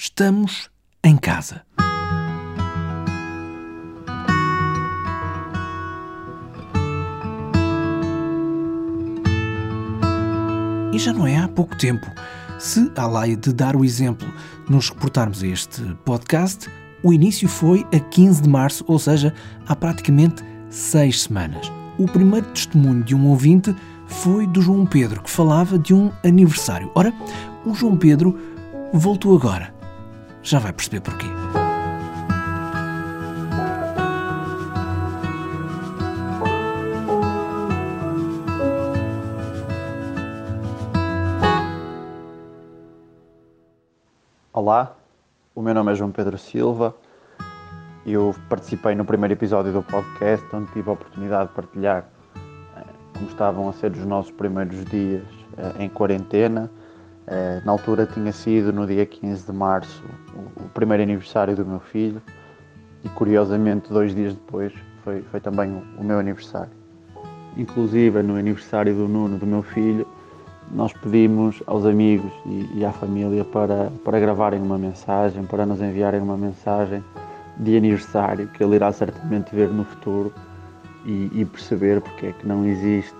Estamos em casa. E já não é há pouco tempo. Se, à lei de dar o exemplo, nos reportarmos a este podcast, o início foi a 15 de março, ou seja, há praticamente seis semanas. O primeiro testemunho de um ouvinte foi do João Pedro, que falava de um aniversário. Ora, o João Pedro voltou agora. Já vai perceber porquê. Olá, o meu nome é João Pedro Silva. Eu participei no primeiro episódio do podcast, onde tive a oportunidade de partilhar eh, como estavam a ser os nossos primeiros dias eh, em quarentena. Eh, na altura tinha sido no dia 15 de março o primeiro aniversário do meu filho e curiosamente dois dias depois foi, foi também o meu aniversário. Inclusive no aniversário do Nuno, do meu filho, nós pedimos aos amigos e, e, à família para, para gravarem uma mensagem, para nos enviarem uma mensagem de aniversário que ele irá certamente ver no futuro e, e perceber porque é que não existe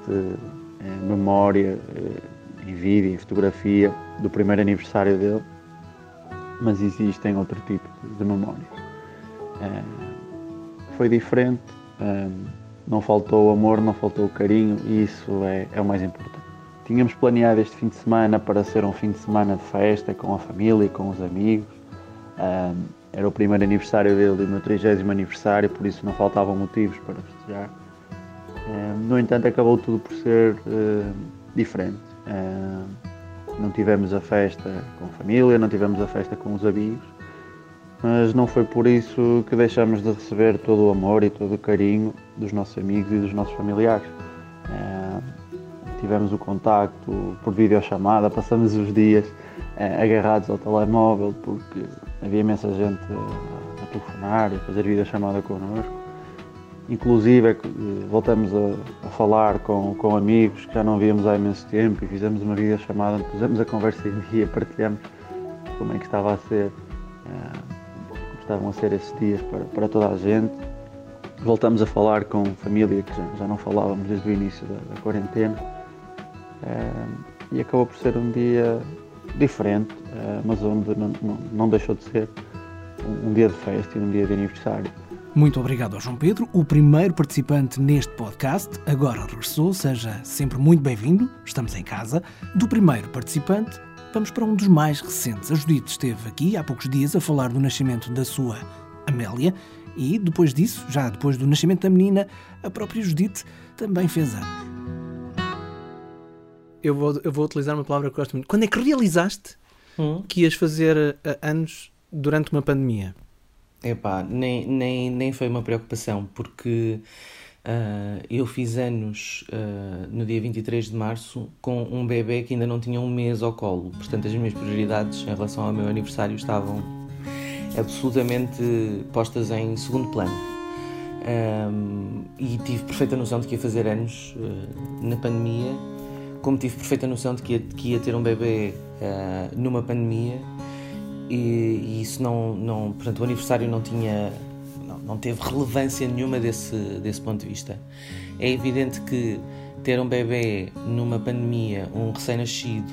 é, memória é, em vídeo, em fotografia do primeiro aniversário dele, mas existem outro tipo de memórias. É, foi diferente, não faltou o amor, não faltou o carinho e isso é, é o mais importante. Tínhamos planeado este fim de semana para ser um fim de semana de festa com a família e com os amigos. Um, era o primeiro aniversário dele e o meu 30 aniversário, por isso não faltavam motivos para festejar. No entanto, acabou tudo por ser diferente. Um, não tivemos a festa com a família, não tivemos a festa com os amigos, mas não foi por isso que deixamos de receber todo o amor e todo o carinho dos nossos amigos e dos nossos familiares tivemos o contacto por videochamada, passamos os dias eh, agarrados ao telemóvel porque havia imensa gente a telefonar e a fazer videochamada connosco. Inclusive eh, voltamos a, a, falar com, com amigos que já não víamos há imenso tempo e fizemos uma videochamada onde pusemos a conversa em dia, partilhamos como é que estava a ser, eh, como estavam a ser esses dias para, para toda a gente. Voltamos a falar com família que já, já não falávamos desde o início da, da quarentena e acabou por ser um dia diferente, eh, mas onde não, não, não deixou de ser um dia de festa e um dia de aniversário. Muito obrigado ao João Pedro, o primeiro participante neste podcast. Agora regressou, seja sempre muito bem-vindo. Estamos em casa. Do primeiro participante, vamos para um dos mais recentes. A Judite esteve aqui há poucos dias a falar do nascimento da sua Amélia e depois disso, já depois do nascimento da menina, a própria Judite também fez anos eu vou, eu vou utilizar uma palavra que gosto muito. Quando é que realizaste hum? que ias fazer uh, anos durante uma pandemia? Epá, nem, nem, nem foi uma preocupação, porque uh, eu fiz anos uh, no dia 23 de março com um bebê que ainda não tinha um mês ao colo. Portanto, as minhas prioridades em relação ao meu aniversário estavam absolutamente postas em segundo plano. Um, e tive perfeita noção de que ia fazer anos uh, na pandemia como tive perfeita noção de que ia, que ia ter um bebê numa pandemia e, e, isso não, não, portanto, o aniversário não tinha, não, não teve relevância nenhuma desse, desse ponto de vista. É evidente que ter um bebê numa pandemia, um recém-nascido,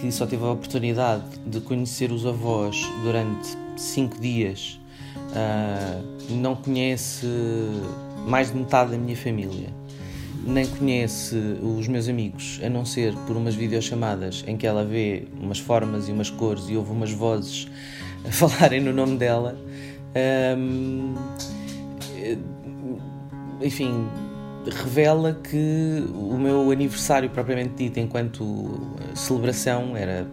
que só teve a oportunidade de conhecer os avós durante cinco dias, uh, não conhece mais de metade da minha família nem conhece os meus amigos, a não ser por umas videochamadas em que ela vê umas formas e umas cores e ouve umas vozes a falarem no nome dela. Um, enfim, revela que o meu aniversário propriamente dito enquanto celebração era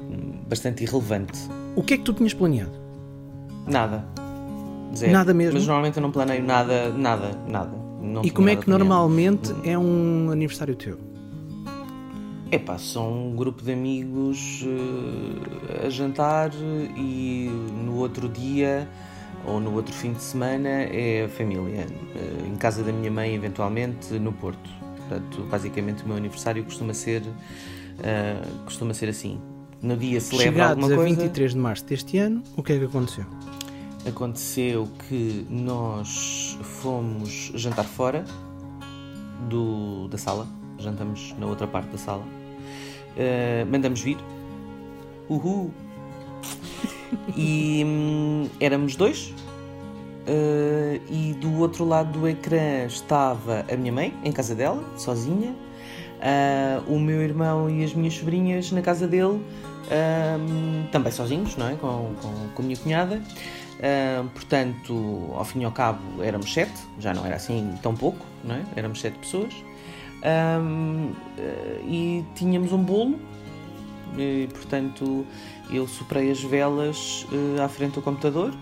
bastante irrelevante. O que é que tu tinhas planeado? Nada. Zero. Nada mesmo? Mas normalmente eu não planeio nada, nada, nada. Não e como é que normalmente é um aniversário teu? É pá, são um grupo de amigos uh, a jantar e no outro dia ou no outro fim de semana é a família. Uh, em casa da minha mãe, eventualmente, no Porto. Portanto, basicamente o meu aniversário costuma ser, uh, costuma ser assim. no dia celebra Chegados alguma a coisa. 23 de março deste ano, o que é que aconteceu? Aconteceu que nós fomos jantar fora do, da sala, jantamos na outra parte da sala, Uh, mandamos vir, uhul, e hum, éramos dois, uh, e do outro lado do ecrã estava a minha mãe, em casa dela, sozinha, uh, o meu irmão e as minhas sobrinhas na casa dele, um, também sozinhos, não é? Com, com, com a minha cunhada. Uh, portanto, ao fim e ao cabo éramos sete, já não era assim tão pouco, não é? Éramos sete pessoas. Um, uh, e tínhamos um bolo, e, portanto eu soprei as velas uh, à frente do computador.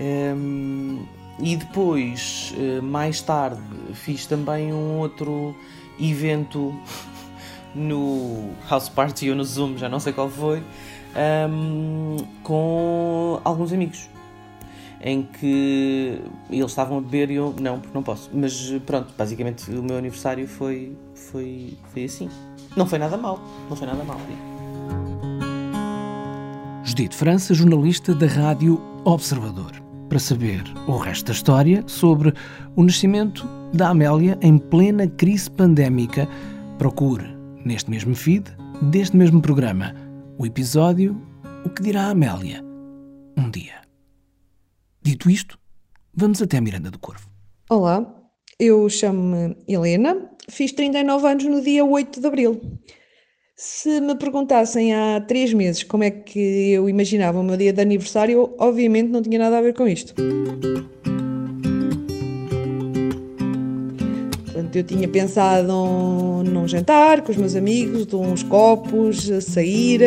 Um, e depois, mais tarde, fiz também um outro evento no House Party ou no Zoom, já não sei qual foi, um, com alguns amigos. Em que eles estavam a beber e eu não, porque não posso. Mas pronto, basicamente o meu aniversário foi, foi, foi assim. Não foi nada mal, não foi nada mal. Judite França, jornalista da Rádio Observador. Para saber o resto da história sobre o nascimento da Amélia em plena crise pandémica, procure neste mesmo feed, deste mesmo programa, o episódio O que dirá a Amélia um dia. Dito isto, vamos até Miranda do Corvo. Olá, eu chamo-me Helena, fiz 39 anos no dia 8 de abril. Se me perguntassem há três meses como é que eu imaginava o meu dia de aniversário, obviamente não tinha nada a ver com isto. Portanto, eu tinha pensado num jantar com os meus amigos, de uns copos, sair.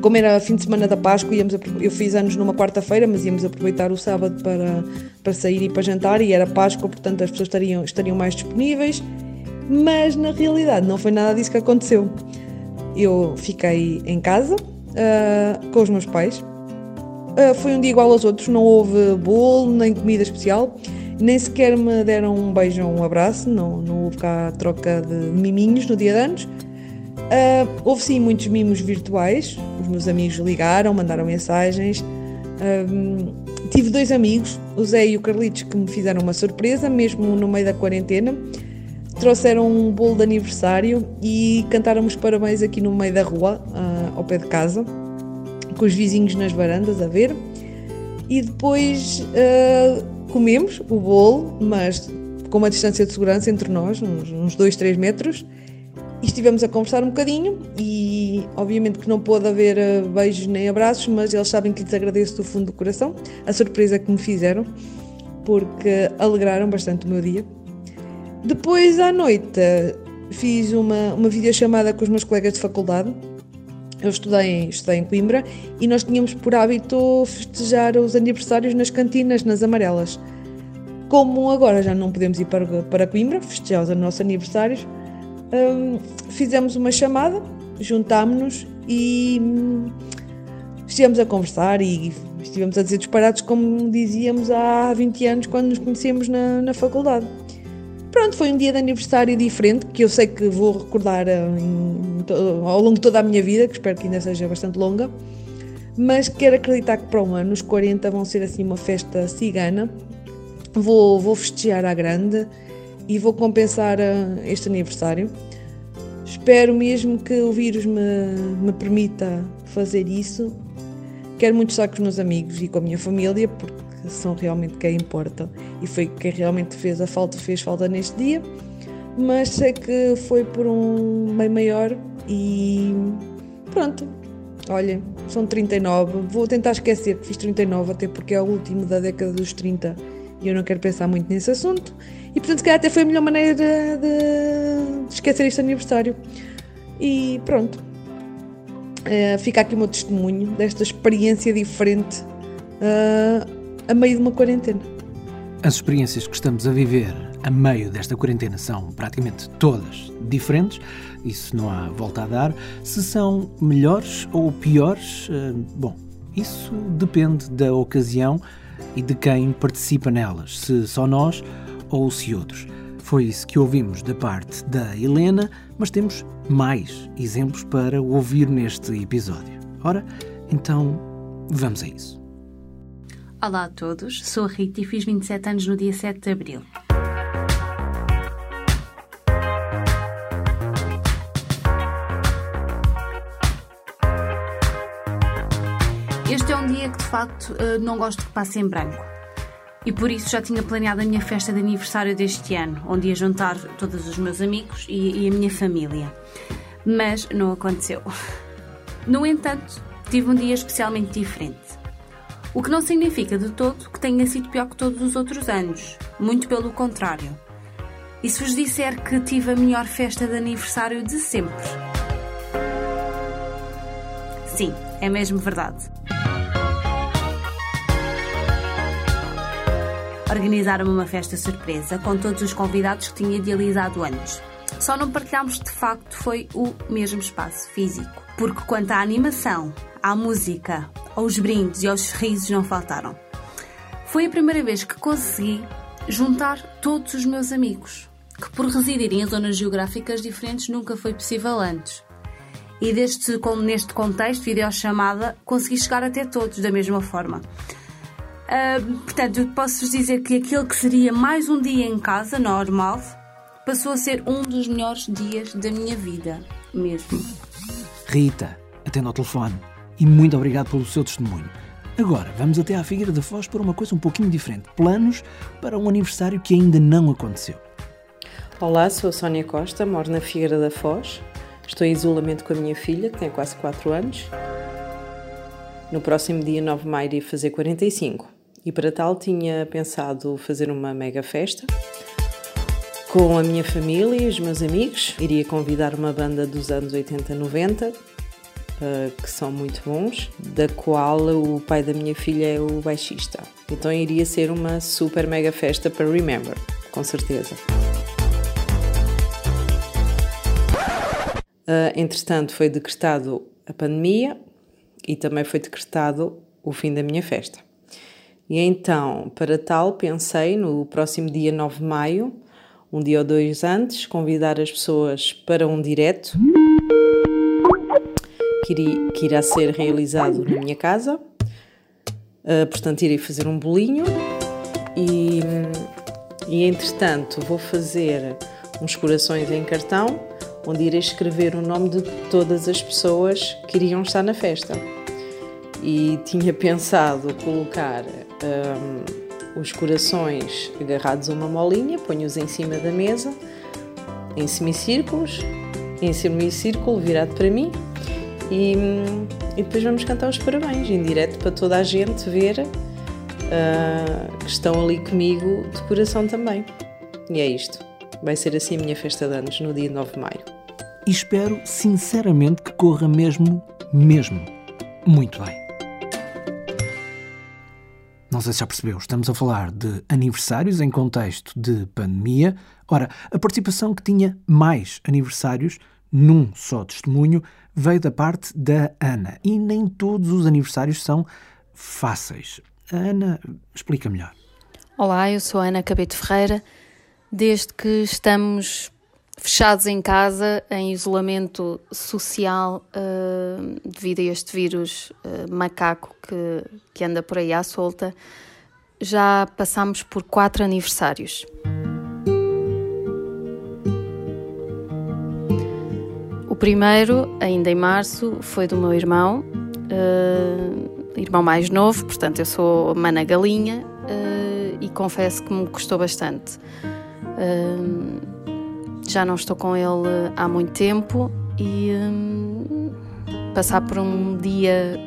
Como era fim de semana da Páscoa, íamos, eu fiz anos numa quarta-feira, mas íamos aproveitar o sábado para, para sair e para jantar, e era Páscoa, portanto as pessoas estariam, estariam mais disponíveis. Mas na realidade não foi nada disso que aconteceu. Eu fiquei em casa uh, com os meus pais. Uh, foi um dia igual aos outros, não houve bolo nem comida especial nem sequer me deram um beijo ou um abraço, não, não houve cá troca de miminhos no dia de anos. Uh, houve sim muitos mimos virtuais, os meus amigos ligaram, mandaram mensagens. Uh, tive dois amigos, o Zé e o Carlitos, que me fizeram uma surpresa, mesmo no meio da quarentena. Trouxeram um bolo de aniversário e cantaram os parabéns aqui no meio da rua, uh, ao pé de casa, com os vizinhos nas varandas a ver. E depois comemos o bolo, mas com uma distância de segurança entre nós, uns 2, 3 metros, e estivemos a conversar um bocadinho e obviamente que não pôde haver eh, beijos nem abraços, mas eles sabem que lhes agradeço do fundo do coração a surpresa que me fizeram, porque alegraram bastante o meu dia. Depois à noite fiz uma, uma videochamada com os meus colegas de faculdade. Eu estudei, estudei em Coimbra e nós tínhamos por hábito festejar os aniversários nas cantinas, nas amarelas. Como agora já não podemos ir para, para Coimbra festejar os nossos aniversários, hum, fizemos uma chamada, juntámos-nos e hum, estivemos a conversar e estivemos a dizer disparados como dizíamos há 20 anos quando nos conhecíamos na, na faculdade. Pronto, foi um dia de aniversário diferente que eu sei que vou recordar em, ao longo de toda a minha vida, que espero que ainda seja bastante longa, mas quero acreditar que para um ano, os 40, vão ser assim uma festa cigana. Vou, vou festejar à grande e vou compensar uh, este aniversário. Espero mesmo que o vírus me, me permita fazer isso. Quero muito estar com os meus amigos e com a minha família, porque são realmente quem importa e foi quem realmente fez a falta, fez falta neste dia. Mas sei que foi por um bem maior e pronto. Olha, são 39. Vou tentar esquecer que fiz 39, até porque é o último da década dos 30 e eu não quero pensar muito nesse assunto. E portanto, se calhar até foi a melhor maneira de, esquecer este aniversário. E pronto. Uh, fica aqui o meu testemunho desta experiência diferente uh, a meio de uma quarentena. As experiências que estamos a viver a meio desta quarentena são praticamente todas diferentes, isso não há volta a dar. Se são melhores ou piores, uh, bom, isso depende da ocasião e de quem participa nelas, se só nós ou se outros. Foi isso que ouvimos da parte da Helena, mas temos mais exemplos para ouvir neste episódio. Ora, então vamos a isso. Olá a todos, sou a Rita e fiz 27 anos no dia 7 de abril. Este é um dia que de facto eh, não gosto que passe em branco. E por isso já tinha planeado a minha festa de aniversário deste ano, onde ia juntar todos os meus amigos e, e a minha família. Mas não aconteceu. No entanto, tive um dia especialmente diferente. O que não significa de todo que tenha sido pior que todos os outros anos. Muito pelo contrário. E se vos disser que tive a melhor festa de aniversário de sempre? Sim, é mesmo verdade. Organizaram-me uma festa surpresa com todos os convidados que tinha idealizado antes. Só não partilhámos de facto foi o mesmo espaço físico. Porque quanto à animação, à música, aos brindes e aos risos não faltaram. Foi a primeira vez que consegui juntar todos os meus amigos, que por residirem em zonas geográficas diferentes nunca foi possível antes. E deste, neste contexto, videochamada, consegui chegar até todos da mesma forma. Uh, portanto, posso-vos dizer que aquele que seria mais um dia em casa, normal, passou a ser um dos melhores dias da minha vida, mesmo. Rita, atenda ao telefone e muito obrigado pelo seu testemunho. Agora, vamos até à Figueira da Foz para uma coisa um pouquinho diferente. Planos para um aniversário que ainda não aconteceu. Olá, sou a Sónia Costa, moro na Figueira da Foz. Estou em isolamento com a minha filha, que tem quase 4 anos. No próximo dia 9 de maio iria fazer 45 e para tal tinha pensado fazer uma mega festa com a minha família e os meus amigos. Iria convidar uma banda dos anos 80 90 que são muito bons, da qual o pai da minha filha é o baixista. Então iria ser uma super mega festa para Remember, com certeza. Uh, entretanto, foi decretado a pandemia e também foi decretado o fim da minha festa. E então, para tal, pensei no próximo dia 9 de maio, um dia ou dois antes, convidar as pessoas para um direto que, irá ser realizado na minha casa. Uh, portanto, irei fazer um bolinho e, e, entretanto, vou fazer uns corações em cartão onde irei escrever o nome de todas as pessoas que iriam estar na festa. E tinha pensado colocar um, os corações agarrados a uma molinha, ponho-os em cima da mesa, em semicírculos, em semicírculo virado para mim, e, e depois vamos cantar os parabéns em direto para toda a gente ver uh, que estão ali comigo de coração também. E é isto. Vai ser assim a minha festa de anos no dia 9 de maio. E espero sinceramente que corra mesmo, mesmo, muito bem. Não sei se já percebeu, estamos a falar de aniversários em contexto de pandemia. Ora, a participação que tinha mais aniversários num só testemunho veio da parte da Ana. E nem todos os aniversários são fáceis. A Ana explica melhor. Olá, eu sou a Ana Cabete Ferreira. Desde que estamos fechados em casa, em isolamento social, uh, devido a este vírus uh, macaco que, que anda por aí à solta, já passamos por quatro aniversários. O primeiro, ainda em março, foi do meu irmão, uh, irmão mais novo, portanto eu sou mana galinha e confesso que me custou bastante. Já não estou com ele há muito tempo e hum, passar por um dia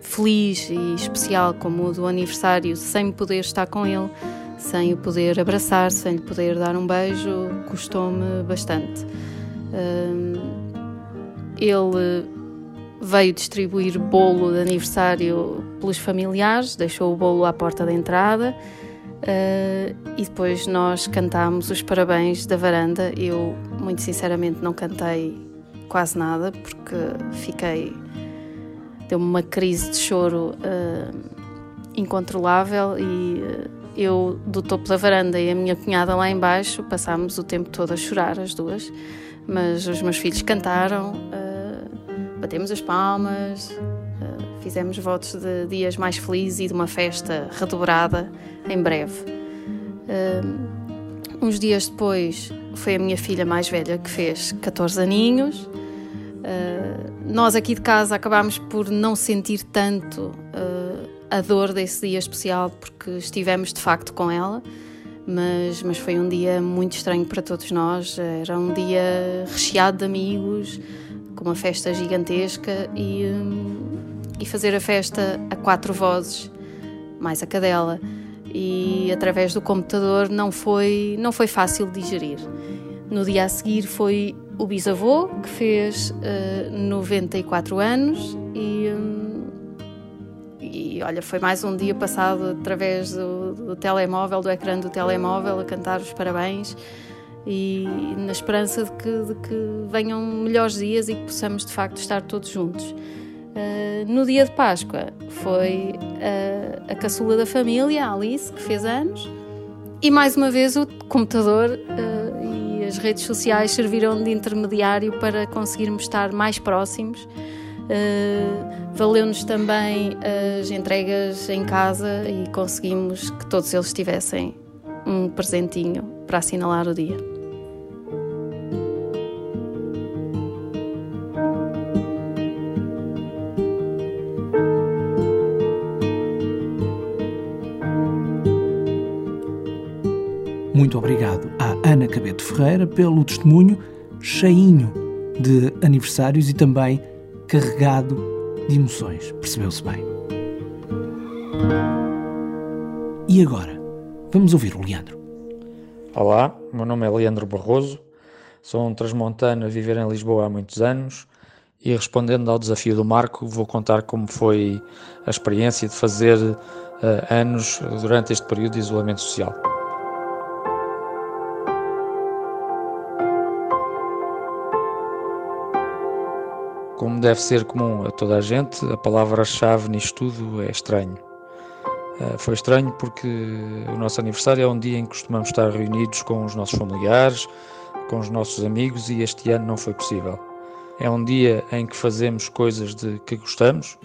feliz e especial como o do aniversário sem poder estar com ele, sem o poder abraçar, sem lhe poder dar um beijo, custou-me bastante. Hum, ele veio distribuir bolo de aniversário pelos familiares, deixou o bolo à porta da entrada Uh, e depois nós cantámos os parabéns da varanda. Eu, muito sinceramente, não cantei quase nada porque fiquei. deu-me uma crise de choro uh, incontrolável e, uh, eu do topo da varanda e a minha cunhada lá embaixo passámos o tempo todo a chorar, as duas. Mas os meus filhos cantaram, uh, batemos as palmas, uh, fizemos votos de dias mais felizes e de uma festa redobrada em breve. Uh, uns dias depois foi a minha filha mais velha que fez 14 aninhos. nós aqui de casa acabámos por não sentir tanto a dor desse dia especial porque estivemos de facto com ela, mas, mas foi um dia muito estranho para todos nós. Era um dia recheado de amigos, com uma festa gigantesca e, hum, e fazer a festa a quatro vozes, mais a cadela. E através do computador não foi, não foi fácil digerir. No dia a seguir foi o bisavô, que fez uh, 94 anos e. Um, e olha, foi mais um dia passado através do, do telemóvel, do ecrã do telemóvel, a cantar os parabéns e na esperança de que, de que venham melhores dias e que possamos de facto estar todos juntos. Uh, no dia de Páscoa foi uh, a caçula da família, a Alice, que fez anos, e mais uma vez o computador uh, e as redes sociais serviram de intermediário para conseguirmos estar mais próximos Uh, Valeu-nos também as entregas em casa e conseguimos que todos eles tivessem um presentinho para assinalar o dia. Muito obrigado à Ana Cabeto Ferreira pelo testemunho cheinho de aniversários e também carregado de emoções, percebeu-se bem. E agora, vamos ouvir o Leandro. Olá, meu nome é Leandro Barroso, sou um transmontano a viver em Lisboa há muitos anos e respondendo ao desafio do Marco, vou contar como foi a experiência de fazer uh, anos durante este período de isolamento social. Como deve ser comum a toda a gente, a palavra-chave nisto tudo é estranho. Uh, foi estranho porque o nosso aniversário é um dia em que costumamos estar reunidos com os nossos familiares, com os nossos amigos e este ano não foi possível. É um dia em que fazemos coisas de que gostamos,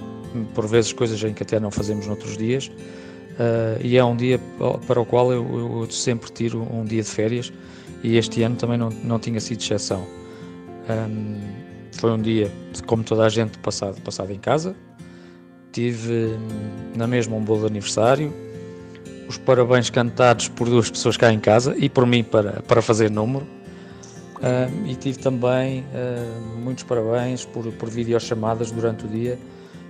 por vezes coisas em que até não fazemos noutros dias, uh, e é um dia para o qual eu, eu, sempre tiro um dia de férias e este ano também não, não tinha sido exceção. Um, foi um dia, como toda a gente, passado, passado em casa. Tive hum, na mesma um bolo de aniversário, os parabéns cantados por duas pessoas cá em casa e por mim para, para fazer número. Uh, e tive também uh, muitos parabéns por, por videochamadas durante o dia,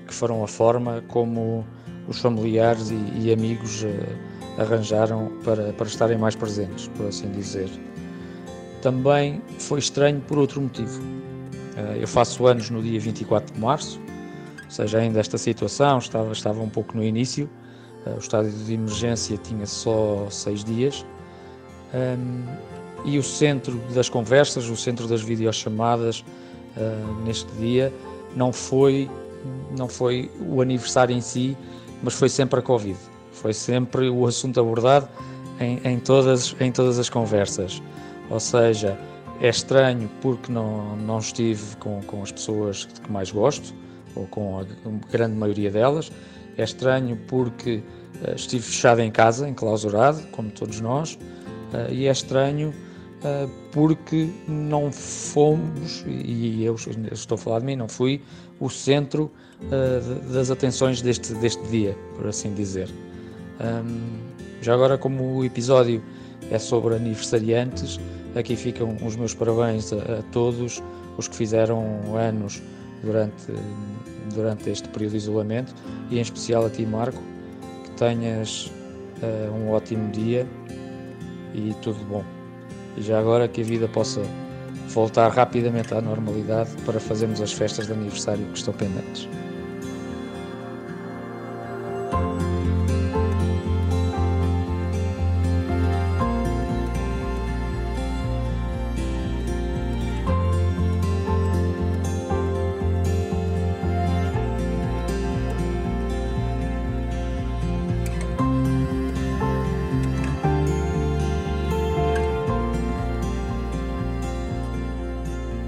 que foram a forma como os familiares e, e amigos uh, arranjaram para, para estarem mais presentes, por assim dizer. Também foi estranho por outro motivo. Eu faço anos no dia 24 de março, seja, ainda esta situação estava, estava um pouco no início. Eh, o estado de emergência tinha só seis dias. E o centro das conversas, o centro das videochamadas eh, neste dia não foi, não foi o aniversário em si, mas foi sempre a Covid. Foi sempre o assunto abordado em, em, todas, em todas as conversas. Ou seja, é estranho porque não, não estive com, com as pessoas que mais gosto, ou com a grande maioria delas. É estranho porque uh, estive fechado em casa, enclausurado, como todos nós. Uh, e é estranho uh, porque não fomos, e eu estou a falar de mim, não fui o centro das atenções deste, deste dia, por assim dizer. Um, já agora, como o episódio é sobre aniversariantes, Aqui ficam os meus parabéns a, a todos os que fizeram anos durante, durante este período de isolamento e em especial a ti, Marco, que tenhas uh, um ótimo dia e tudo bom. E já agora que a vida possa voltar rapidamente à normalidade para fazermos as festas de aniversário que estão pendentes.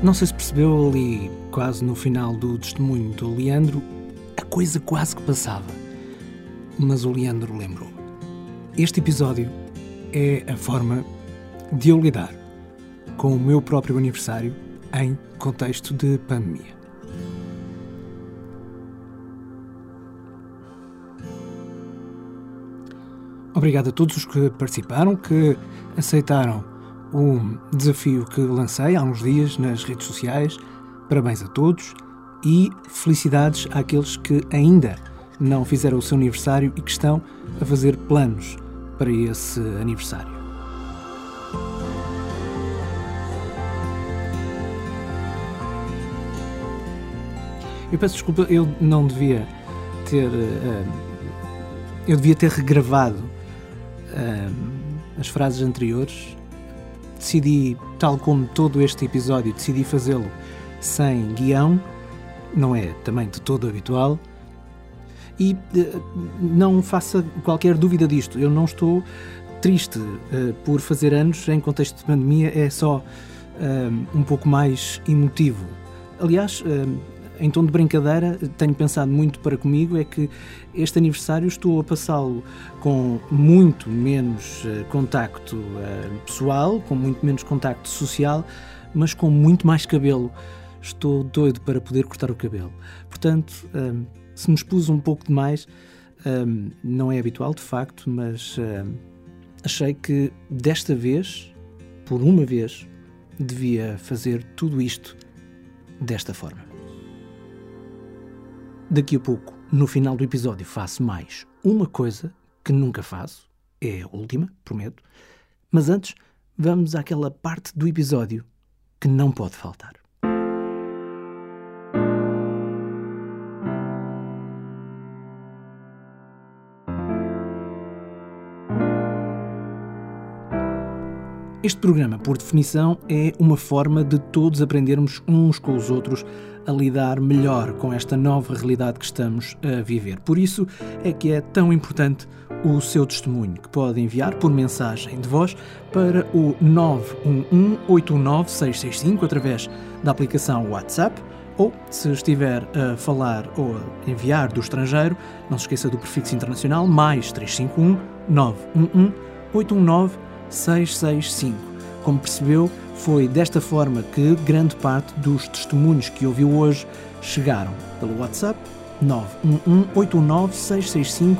Não sei se percebeu ali, quase no final do testemunho do Leandro, a coisa quase que passava. Mas o Leandro lembrou. Este episódio é a forma de eu lidar com o meu próprio aniversário em contexto de pandemia. Obrigado a todos os que participaram, que aceitaram o desafio que lancei há uns dias nas redes sociais. Parabéns a todos e felicidades àqueles que ainda não fizeram o seu aniversário e que estão a fazer planos para esse aniversário. Eu peço desculpa, eu não devia ter. Uh, eu devia ter regravado uh, as frases anteriores. Decidi, tal como todo este episódio, decidi fazê-lo sem guião. Não é também de todo habitual. E uh, não faça qualquer dúvida disto. Eu não estou triste por fazer anos em contexto de pandemia, é só um pouco mais emotivo. Aliás, em tom de brincadeira, tenho pensado muito para comigo é que este aniversário estou a passá-lo com muito menos uh, contacto uh, pessoal, com muito menos contacto social, mas com muito mais cabelo. Estou doido para poder cortar o cabelo. Portanto, um, se me expus um pouco demais, não é habitual de facto, mas achei que desta vez, por uma vez, devia fazer tudo isto desta forma. Daqui a pouco, no final do episódio, faço mais uma coisa que nunca faço, é a última, prometo. Mas antes, vamos àquela parte do episódio que não pode faltar. Este programa, por definição, é uma forma de todos aprendermos uns com os outros a lidar melhor com esta nova realidade que estamos a viver. Por isso é que é tão importante o seu testemunho, que pode enviar por mensagem de voz para o 911-819-665 através da aplicação WhatsApp ou, se estiver a falar ou a enviar do estrangeiro, não se esqueça do prefixo internacional mais 351 911 819 665. Como percebeu, foi desta forma que grande parte dos testemunhos que ouviu hoje chegaram pelo WhatsApp 911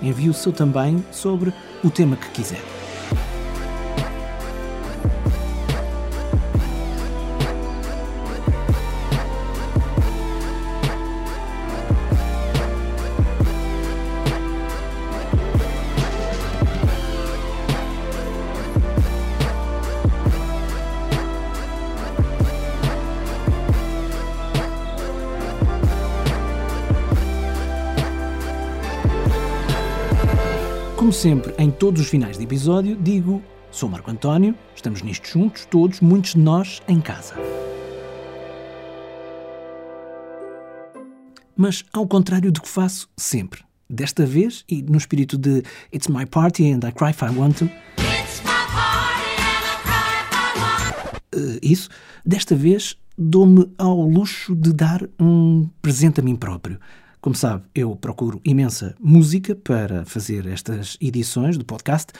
Envie o seu também sobre o tema que quiser. Sempre, em todos os finais de episódio, digo: sou Marco António, estamos nisto juntos, todos, muitos de nós, em casa. Mas ao contrário do que faço sempre, desta vez, e no espírito de It's my party and I cry if I want to. Uh, isso, desta vez dou-me ao luxo de dar um presente a mim próprio. Como sabe, eu procuro imensa música para fazer estas edições do podcast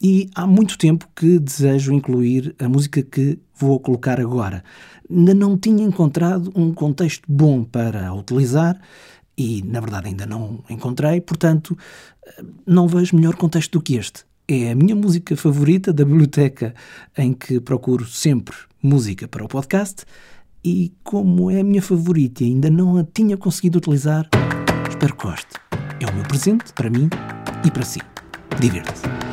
e há muito tempo que desejo incluir a música que vou colocar agora. Ainda não tinha encontrado um contexto bom para utilizar e, na verdade, ainda não encontrei, portanto, não vejo melhor contexto do que este. É a minha música favorita da biblioteca em que procuro sempre música para o podcast e como é a minha favorita e ainda não a tinha conseguido utilizar, espero que goste. É o meu presente para mim e para si. Divirta-se.